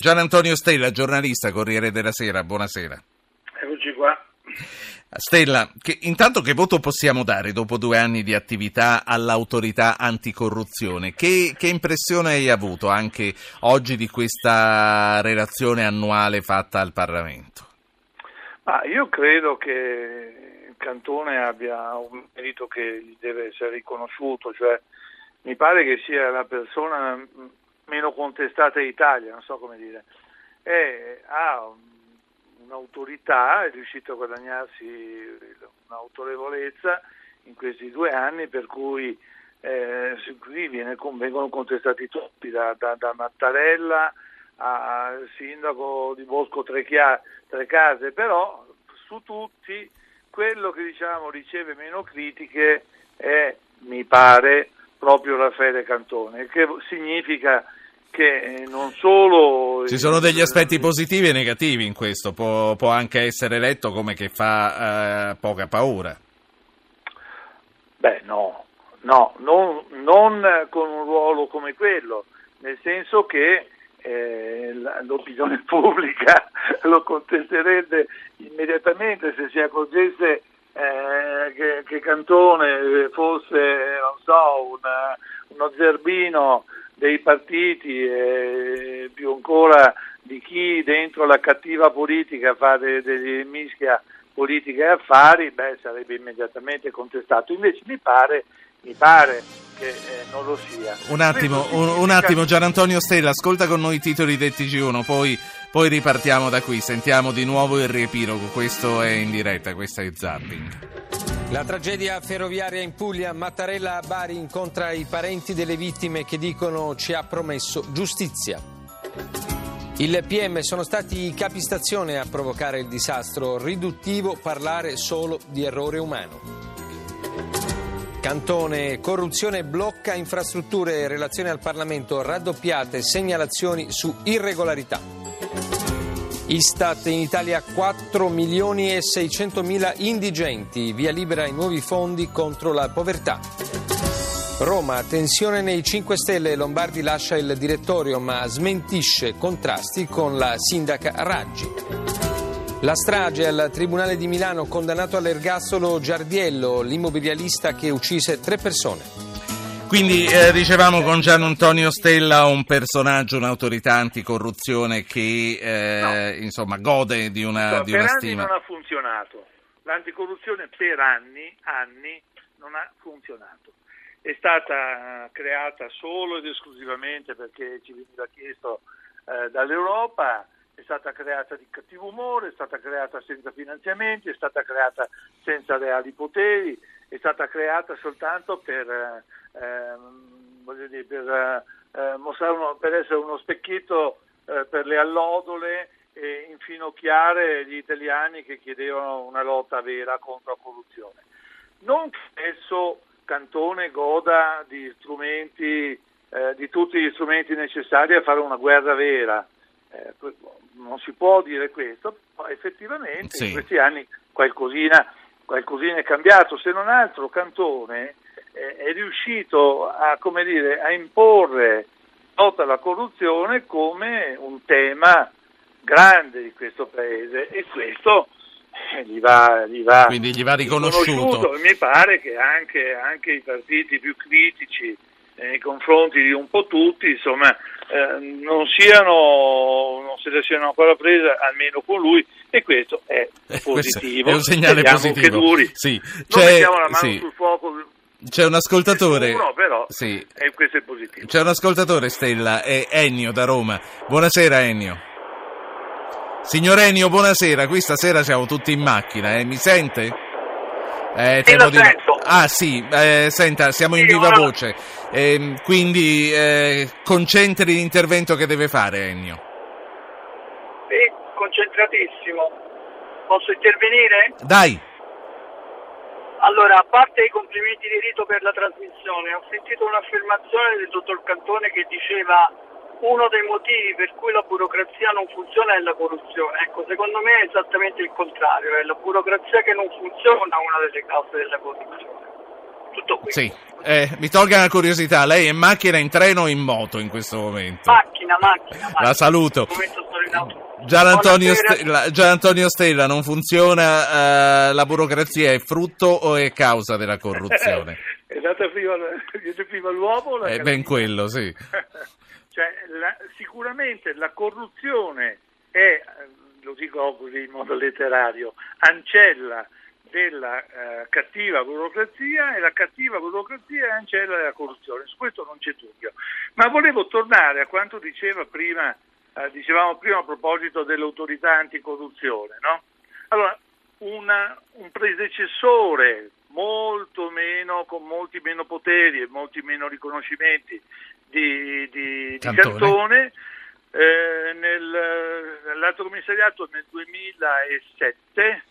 Gian Antonio Stella, giornalista, Corriere della Sera, buonasera. Eccoci qua. Stella, che, intanto che voto possiamo dare dopo due anni di attività all'autorità anticorruzione? Che, che impressione hai avuto anche oggi di questa relazione annuale fatta al Parlamento? Ma io credo che il Cantone abbia un merito che gli deve essere riconosciuto, cioè mi pare che sia la persona meno contestata d'Italia, non so come dire, e ha un'autorità, è riuscito a guadagnarsi un'autorevolezza in questi due anni per cui eh, viene, vengono contestati tutti, da, da, da Mattarella al sindaco di Bosco Trecchia, Trecase, però su tutti quello che diciamo riceve meno critiche è, mi pare, proprio Raffaele Cantone, che significa che non solo... Ci sono degli aspetti positivi e negativi in questo, può, può anche essere letto come che fa eh, poca paura. Beh no, no, non, non, con un ruolo come quello, nel senso che eh, l'opinione pubblica lo contesterebbe immediatamente se si accorgesse eh, che, che, Cantone fosse, non so, una, uno zerbino dei partiti e più ancora di chi dentro la cattiva politica fa delle de mischia politica e affari, beh, sarebbe immediatamente contestato. Invece mi pare, mi pare che eh, non lo sia. Un attimo, un, un, attimo, Gian Antonio Stella, ascolta con noi i titoli del TG1, poi, poi ripartiamo da qui, sentiamo di nuovo il riepilogo, questo è in diretta, questo è Zapping. La tragedia ferroviaria in Puglia, Mattarella a Bari incontra i parenti delle vittime che dicono ci ha promesso giustizia. Il PM sono stati i capistazione a provocare il disastro, riduttivo parlare solo di errore umano. Cantone, corruzione blocca infrastrutture, relazioni al Parlamento raddoppiate, segnalazioni su irregolarità. Istat in Italia 4 milioni e 600 mila indigenti, via libera ai nuovi fondi contro la povertà. Roma, tensione nei 5 Stelle, Lombardi lascia il direttorio ma smentisce contrasti con la sindaca Raggi. La strage al Tribunale di Milano, condannato all'ergastolo Giardiello, l'immobilialista che uccise tre persone. Quindi eh, dicevamo con Gian Antonio Stella un personaggio, un'autorità anticorruzione che eh, no. insomma gode di una, no, di una per stima. anni non ha funzionato, l'anticorruzione per anni, anni non ha funzionato. È stata creata solo ed esclusivamente perché ci veniva chiesto eh, dall'Europa, è stata creata di cattivo umore, è stata creata senza finanziamenti, è stata creata senza reali poteri, è stata creata soltanto per eh, Ehm, dire, per, eh, uno, per, essere uno specchietto eh, per le allodole e infinocchiare gli italiani che chiedevano una lotta vera contro la corruzione. Non che adesso Cantone goda di strumenti, eh, di tutti gli strumenti necessari a fare una guerra vera. Eh, non si può dire questo, ma effettivamente sì. in questi anni qualcosina, qualcosina è cambiato, se non altro Cantone è riuscito a, dire, a imporre tutta la corruzione come un tema grande di questo paese e questo eh, gli va, gli va, gli va riconosciuto. Mi pare che anche, anche, i partiti più critici nei confronti di un po' tutti, insomma, eh, non, siano, non se le siano ancora prese almeno con lui e questo è eh, positivo. È un segnale Vediamo positivo. Che duri. Sì. Non mettiamo la mano sì. sul fuoco c'è un ascoltatore. No, però sì. è, questo è positivo. C'è un ascoltatore, Stella, è Ennio da Roma. Buonasera Ennio. Signor Ennio, buonasera. Qui stasera siamo tutti in macchina, eh? mi sente? Eh, sì, lo di... Ah sì, eh, senta, siamo in viva voce, eh, quindi eh, concentri l'intervento che deve fare Ennio. Sì, concentratissimo. Posso intervenire? Dai. Allora, a parte i complimenti di rito per la trasmissione, ho sentito un'affermazione del dottor Cantone che diceva uno dei motivi per cui la burocrazia non funziona è la corruzione. Ecco, secondo me è esattamente il contrario, è la burocrazia che non funziona una delle cause della corruzione. Tutto qui. Sì, eh, mi tolga una curiosità, lei è in macchina, in treno o in moto in questo momento? Macchina macchina, macchina. La saluto. Gian Antonio. Stella, Gian Antonio Stella, non funziona, eh, la burocrazia è frutto o è causa della corruzione? È andata prima, prima l'uomo È ben quello, sì. Cioè, la- sicuramente la corruzione è, eh, lo dico così in modo letterario, ancella della eh, cattiva burocrazia e la cattiva burocrazia è ancella della corruzione, su questo non c'è dubbio. Ma volevo tornare a quanto diceva prima, eh, dicevamo prima a proposito dell'autorità anticorruzione, no? Allora, una- un predecessore molto meno, con molti meno poteri e molti meno riconoscimenti di, di- di Cantone. Eh, nel, nell'altro commissariato nel 2007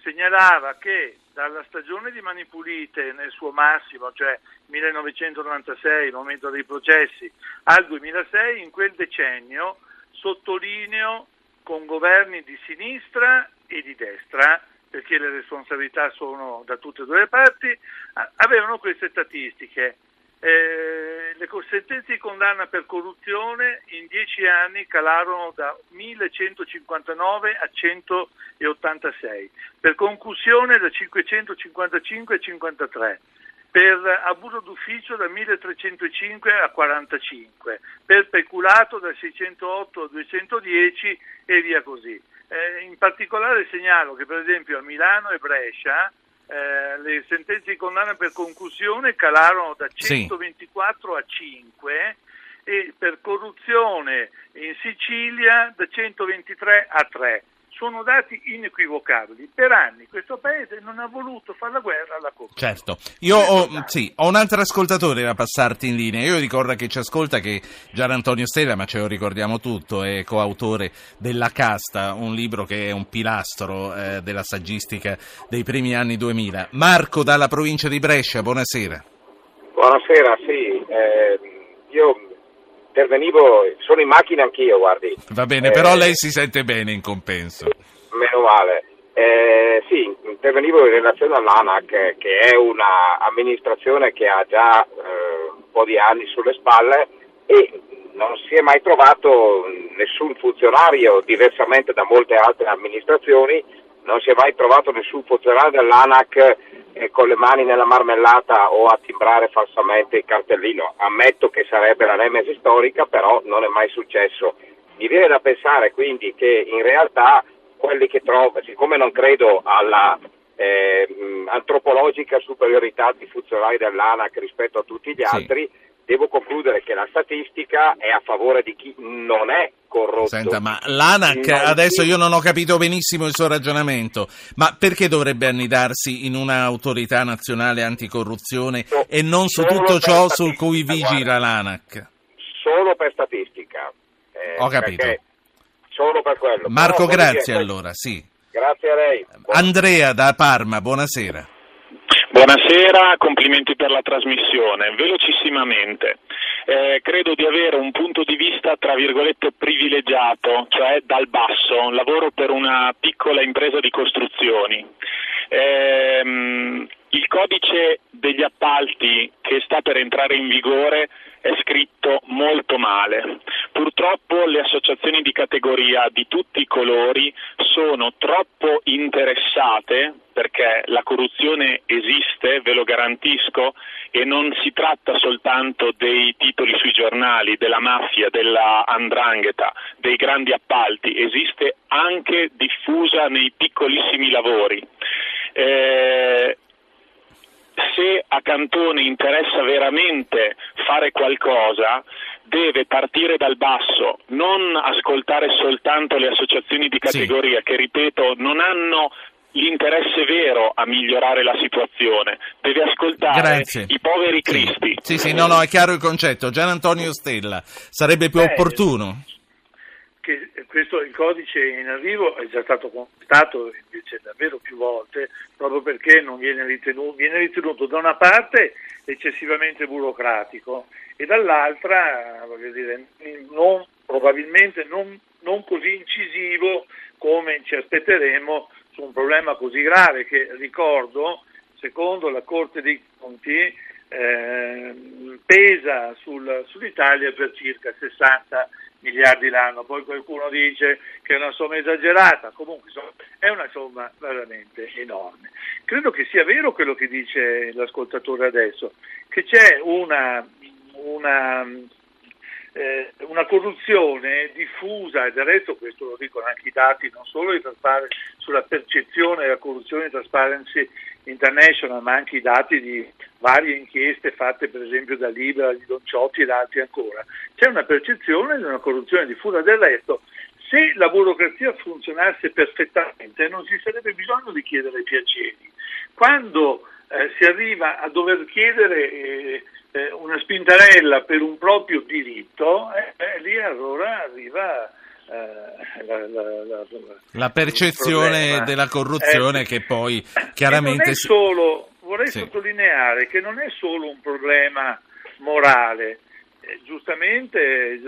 segnalava che dalla stagione di Mani Pulite nel suo massimo, cioè 1996, il momento dei processi, al 2006, in quel decennio, sottolineo con governi di sinistra e di destra, perché le responsabilità sono da tutte e due le parti, avevano queste statistiche. Eh, le sentenze di condanna per corruzione in dieci anni calarono da 1159 a 186, per concussione da 555 a 53, per abuso d'ufficio da 1305 a 45, per peculato da 608 a 210 e via così. Eh, in particolare segnalo che per esempio a Milano e Brescia eh, le sentenze di condanna per concussione calarono da Sì. 124 a 5 e per corruzione in Sicilia da 123 a 3. Sono dati inequivocabili. Per anni questo paese non ha voluto fare la guerra alla corruzione. Certo, io ho, sì, ho un altro ascoltatore da passarti in linea. Io ricordo a chi ci ascolta che Gian Antonio Stella, ma ce lo ricordiamo tutto, è coautore della Casta, un libro che è un pilastro eh, della saggistica dei primi anni 2000. Marco dalla provincia di Brescia, buonasera. Buonasera, sì, eh, io intervenivo, sono in macchina anch'io, guardi. Va bene, Eh, però lei si sente bene in compenso. Meno male. Eh, sì, intervenivo in relazione all'ANAC, eh, che è un'amministrazione che ha già eh, un po' di anni sulle spalle e non si è mai trovato nessun funzionario, diversamente da molte altre amministrazioni, non si è mai trovato nessun funzionario dell'ANAC eh, con le mani nella marmellata o a timbrare falsamente il cartellino. Ammetto che sarebbe la nemesi storica, però non è mai successo. Mi viene da pensare quindi che in realtà quelli che trovo, siccome non credo alla eh, mh, antropologica superiorità di funzionari dell'ANAC rispetto a tutti gli Sì. Devo concludere che la statistica è a favore di chi non è corrotto. Senta, ma l'ANAC, adesso io non ho capito benissimo il suo ragionamento, ma perché dovrebbe annidarsi in un'autorità nazionale anticorruzione No, e non su tutto ciò sul cui vigila guarda. l'ANAC? Solo per statistica. Eh, Ho capito. Solo per quello. Marco, Però, grazie allora, sì. Grazie a lei. Andrea da Parma, buonasera. Buonasera, complimenti per la trasmissione. Velocissimamente, eh, credo di avere un punto di vista tra virgolette privilegiato, cioè dal basso, lavoro per una piccola impresa di costruzioni. Ehm, il codice degli appalti che sta per entrare in vigore è scritto molto male. Purtroppo le associazioni di categoria di tutti i colori sono troppo interessate perché la corruzione esiste, ve lo garantisco, e non si tratta soltanto dei titoli sui giornali, della mafia, della andrangheta, dei grandi appalti, esiste anche diffusa nei piccolissimi lavori. Eh, se a Cantone interessa veramente fare qualcosa, deve partire dal basso, non ascoltare soltanto le associazioni di Sì. categoria che, ripeto, non hanno l'interesse vero a migliorare la situazione, deve ascoltare Grazie. i poveri Sì. cristi. Sì, sì, no, no, è chiaro il concetto. Gian Antonio Stella, sarebbe più Beh, opportuno? Che questo il codice in arrivo è già stato contestato invece davvero più volte proprio perché viene ritenuto, viene ritenuto da una parte eccessivamente burocratico e dall'altra dire, non, probabilmente non, non così incisivo come ci aspetteremo su un problema così grave che ricordo secondo la Corte dei Conti ehm, pesa sul- sull'Italia per circa 60 miliardi l'anno, poi qualcuno dice che è una somma esagerata, comunque insomma, è una somma veramente enorme. Credo che sia vero quello che dice l'ascoltatore adesso, che c'è una, una eh, una corruzione diffusa, e del resto questo lo dicono anche i dati non solo sulla percezione della corruzione di Transparency International, ma anche i dati di varie inchieste fatte per esempio da Libera, di Don Ciotti ed altri ancora. C'è una percezione di una corruzione diffusa del resto. Se la burocrazia funzionasse perfettamente non ci sarebbe bisogno di chiedere piaceri. Quando eh, si arriva a dover chiedere eh, eh, una spintarella per un proprio diritto, eh, eh lì allora arriva la, la, la, la, percezione della corruzione eh, che poi chiaramente... Solo, vorrei sì. sottolineare che non è solo un problema morale, giustamente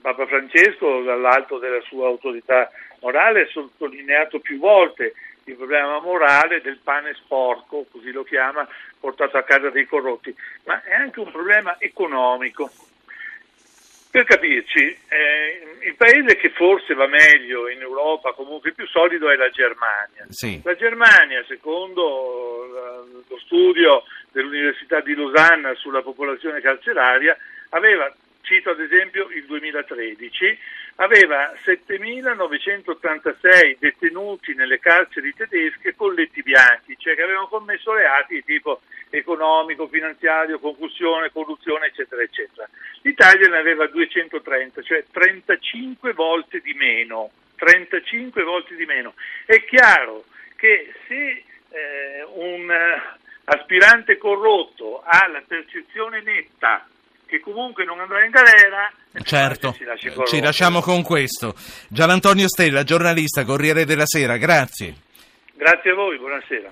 Papa Francesco dall'alto della sua autorità morale ha sottolineato più volte il problema morale del pane sporco, così lo chiama, portato a casa dei corrotti, ma è anche un problema economico. Per capirci, eh, il paese che forse va meglio in Europa, comunque più solido, è la Germania. Sì. La Germania, secondo lo studio dell'Università di Losanna sulla popolazione carceraria, aveva cito ad esempio il 2013, aveva 7.986 detenuti nelle carceri tedesche colletti bianchi, cioè che avevano commesso reati di tipo economico, finanziario, concussione, corruzione, eccetera, eccetera. L'Italia ne aveva 230, cioè 35 volte di meno. 35 volte di meno. È chiaro che se eh, un aspirante corrotto ha la percezione netta che comunque non andrà in galera. Certo, ci lasciamo con questo. Gian Antonio Stella, giornalista, Corriere della Sera, grazie. Grazie a voi, buonasera.